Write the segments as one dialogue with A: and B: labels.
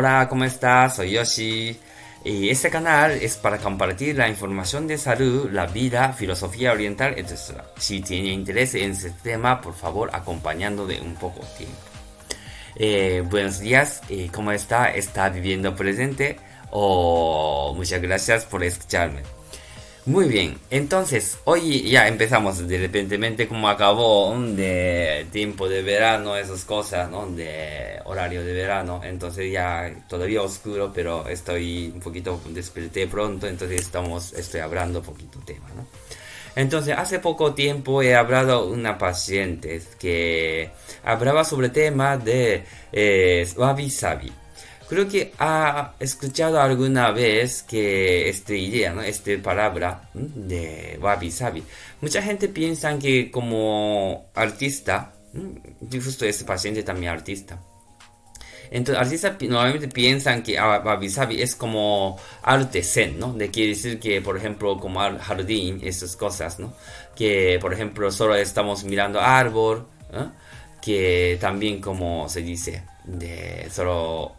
A: Hola, ¿cómo estás? Soy Yoshi. Y este canal es para compartir la información de salud, la vida, filosofía oriental, etc. Si tiene interés en este tema, por favor, acompañando de un poco tiempo. Eh, buenos días, eh, ¿cómo está? ¿Está viviendo presente? Oh, muchas gracias por escucharme. Muy bien, entonces hoy ya empezamos de repentemente como acabó de tiempo de verano, esas cosas, ¿no? De horario de verano, entonces ya todavía oscuro, pero estoy un poquito desperté pronto, entonces estamos, estoy hablando un poquito tema, ¿no? Entonces, hace poco tiempo he hablado una paciente que hablaba sobre el tema de eh, wabi sabi. Creo que ha escuchado alguna vez que esta idea, ¿no? esta palabra de wabi sabi. Mucha gente piensa que como artista, justo este paciente también artista. Entonces, artistas normalmente piensan que wabi sabi es como arte zen, ¿no? De quiere decir que, por ejemplo, como jardín, esas cosas, ¿no? Que, por ejemplo, solo estamos mirando árbol, que también, como se dice, de solo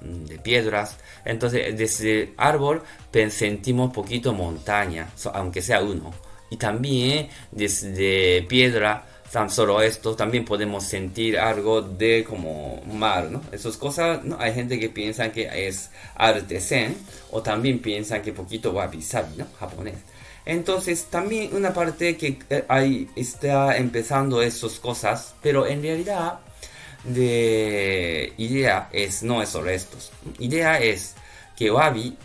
A: de piedras. Entonces, desde el árbol sentimos poquito montaña, aunque sea uno. Y también desde piedra, tan solo esto, también podemos sentir algo de como mar, ¿no? Esas cosas, ¿no? Hay gente que piensa que es arte zen, o también piensan que poquito wabi sabi, ¿no? Japonés. Entonces, también una parte que eh, ahí está empezando esas cosas, pero en realidad de idea es, no es solo estos. Idea es que wabi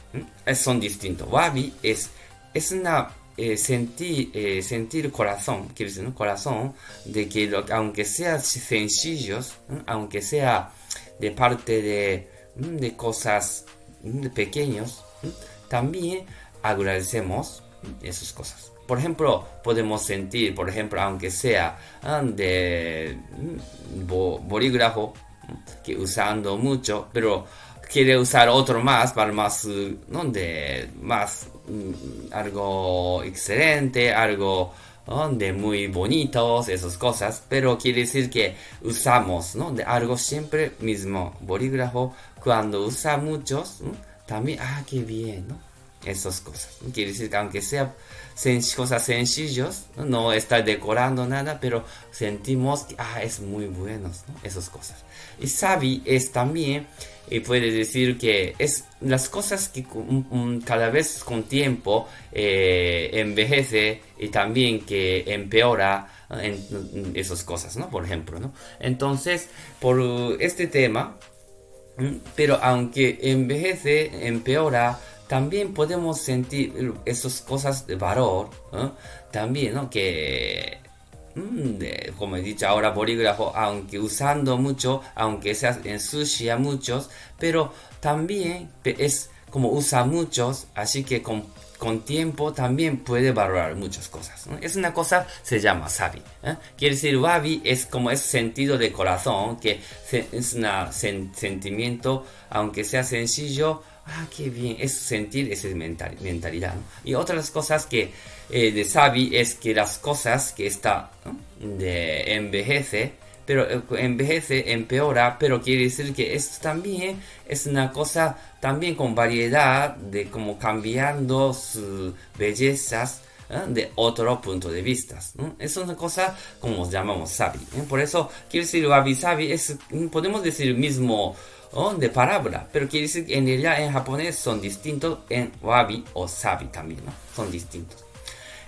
A: son distintos. Wabi es, es una eh, sentir, eh, sentir corazón, corazón, de que aunque sea sencillos, aunque sea de parte de, de cosas de pequeños, también agradecemos esas cosas. Por ejemplo, podemos sentir, por ejemplo, aunque sea ah, de mm, bolígrafo, que usando mucho, pero quiere usar otro más para más, ¿no? de más mm, algo excelente, algo de muy bonitos, esas cosas, pero quiere decir que usamos ¿no? de algo siempre mismo bolígrafo cuando usa muchos, también, ah, qué bien, ¿no? Esas cosas. Quiere decir que aunque sea cosas sencillas, ¿no? está decorando nada, pero sentimos que ah, es muy bueno, esas cosas. Y sabi es también, y puede decir que es las cosas que cada vez con tiempo eh, envejece y también que empeora en, esas cosas, ¿no? Por ejemplo, ¿no? Entonces, por este tema, pero aunque envejece, empeora, también podemos sentir esas cosas de valor, también, ¿no? Que, mm, como he dicho ahora, bolígrafo, aunque usando mucho, aunque sea ensucia muchos, pero también es como usa muchos, así que con, con tiempo también puede valorar muchas cosas. Es una cosa, se llama sabi. ¿eh? Quiere decir, wabi es como ese sentido de corazón, que es un sentimiento, aunque sea sencillo, ah, qué bien, es sentir esa mentalidad. Y otras cosas que eh, de Sabi es que las cosas que está de envejece, pero eh, envejece, empeora, pero quiere decir que esto también es una cosa también con variedad de como cambiando sus bellezas ¿eh? de otro punto de vista. Es una cosa como llamamos sabi. Por eso quiere decir wabi sabi es podemos decir mismo de palabra, pero quiere decir que en realidad en japonés son distintos en wabi o sabi también, ¿no? Son distintos.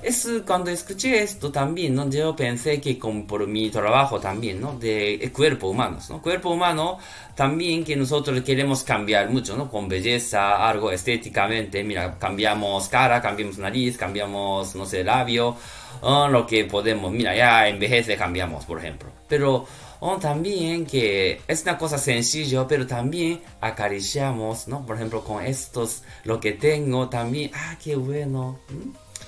A: Es cuando escuché esto también, ¿no? Yo pensé que con, por mi trabajo también, ¿no? De cuerpo humano, ¿no? Cuerpo humano también que nosotros queremos cambiar mucho, ¿no? Con belleza, algo estéticamente, mira, cambiamos cara, cambiamos nariz, cambiamos, no sé, labio, lo que podemos, mira, ya envejece, cambiamos, por ejemplo. Pero o también que es una cosa sencilla, pero también acariciamos, ¿no? Por ejemplo, con estos, lo que tengo también, ah, qué bueno,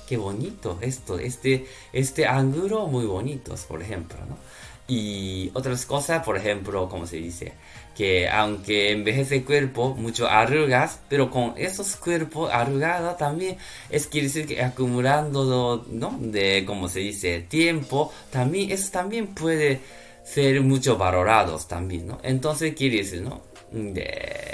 A: qué bonito esto, este, este ángulo muy bonitos, por ejemplo, ¿no? Y otras cosas, por ejemplo, como se dice, que aunque envejece el cuerpo, mucho arrugas, pero con esos cuerpos arrugados también es quiere decir que acumulando, ¿no? De, como se dice, tiempo, también, eso también puede ser mucho valorados también, ¿no? Entonces quiere decir, ¿no? De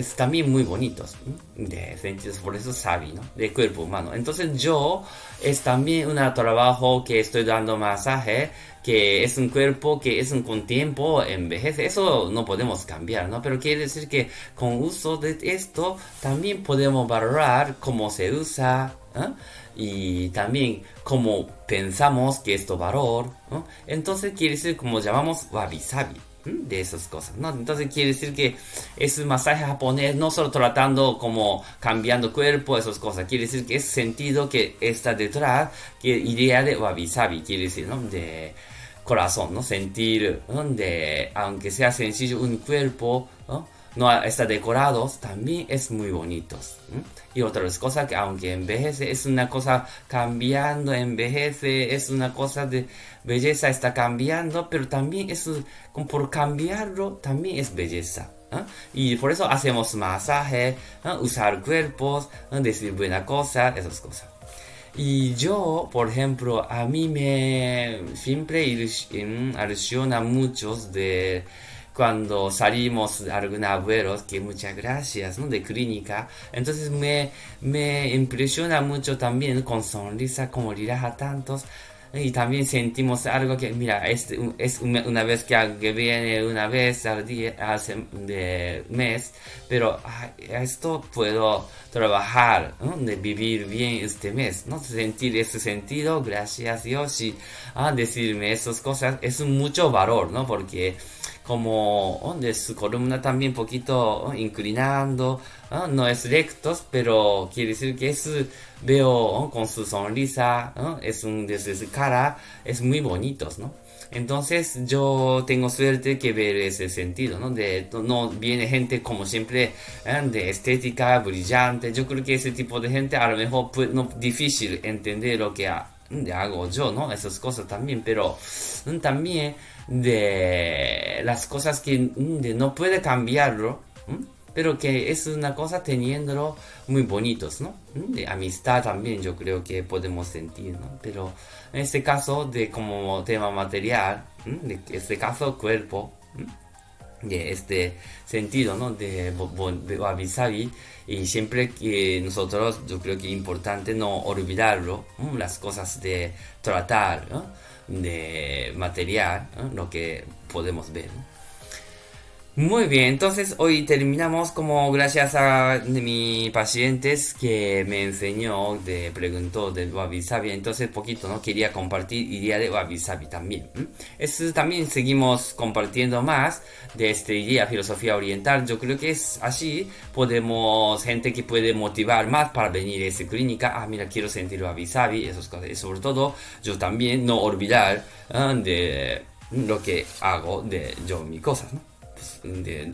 A: es también muy bonitos, de sentidos, por eso sabi, ¿no? De cuerpo humano. Entonces yo es también un trabajo que estoy dando masaje, que es un cuerpo que es un con tiempo envejece. Eso no podemos cambiar, ¿no? Pero quiere decir que con uso de esto también podemos valorar cómo se usa, y también cómo pensamos que esto valor, ¿no? Entonces quiere decir como llamamos wabi sabi de esas cosas. Entonces quiere decir que es un masaje japonés no solo tratando como cambiando cuerpo, esas cosas, quiere decir que es sentido que está detrás, que idea de wabi sabi, quiere decir, ¿no? De corazón, ¿no? Sentir, ¿no? De, aunque sea sencillo, un cuerpo, ¿no? No está decorados, también es muy bonitos. Y otras cosas que aunque envejece, es una cosa cambiando, envejece, es una cosa de belleza, está cambiando, pero también es por cambiarlo, también es belleza. Y por eso hacemos masaje, usar cuerpos, decir buena cosa, esas cosas. Y yo, por ejemplo, a mí me siempre ilusiona muchos de cuando salimos algunos abuelos, que muchas gracias, ¿no? De clínica. Entonces me, me impresiona mucho también con sonrisa, como relaja tantos. Y también sentimos algo que, mira, es, es una vez que, viene una vez al día, hace de mes, pero esto puedo trabajar, de vivir bien este mes, ¿no? Sentir ese sentido, gracias Dios, y a decirme esas cosas, es mucho valor, ¿no? Porque como de su columna también poquito inclinando, no es rectos, pero quiere decir que es, veo con su sonrisa, es un, desde su cara, es muy bonitos, ¿no? Entonces yo tengo suerte que ver ese sentido, ¿no? De, no viene gente como siempre de estética brillante. Yo creo que ese tipo de gente a lo mejor pues, no difícil entender lo que hago yo, ¿no? Esas cosas también, pero también de las cosas que mm, no puede cambiarlo, pero que es una cosa teniéndolo muy bonitos, ¿no? De amistad también yo creo que podemos sentir, ¿no? Pero en este caso de como tema material, de este caso cuerpo, de este sentido, ¿no? De, de y siempre que nosotros yo creo que es importante no olvidarlo, las cosas de tratar, de material, lo que podemos ver. Muy bien, entonces hoy terminamos como gracias a mi pacientes que me enseñó, de preguntó del wabi sabi, entonces poquito, ¿no? Quería compartir idea de wabi sabi también. Es, también seguimos compartiendo más de esta idea filosofía oriental. Yo creo que es así, podemos, gente que puede motivar más para venir a esa clínica, ah, mira, quiero sentir wabi sabi, esas cosas. Y sobre todo, yo también no olvidar de lo que hago de yo mis cosas, ¿no?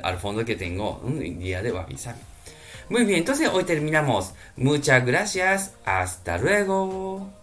A: Al fondo que tengo un día de wabi Muy bien, entonces hoy terminamos. Muchas gracias. Hasta luego.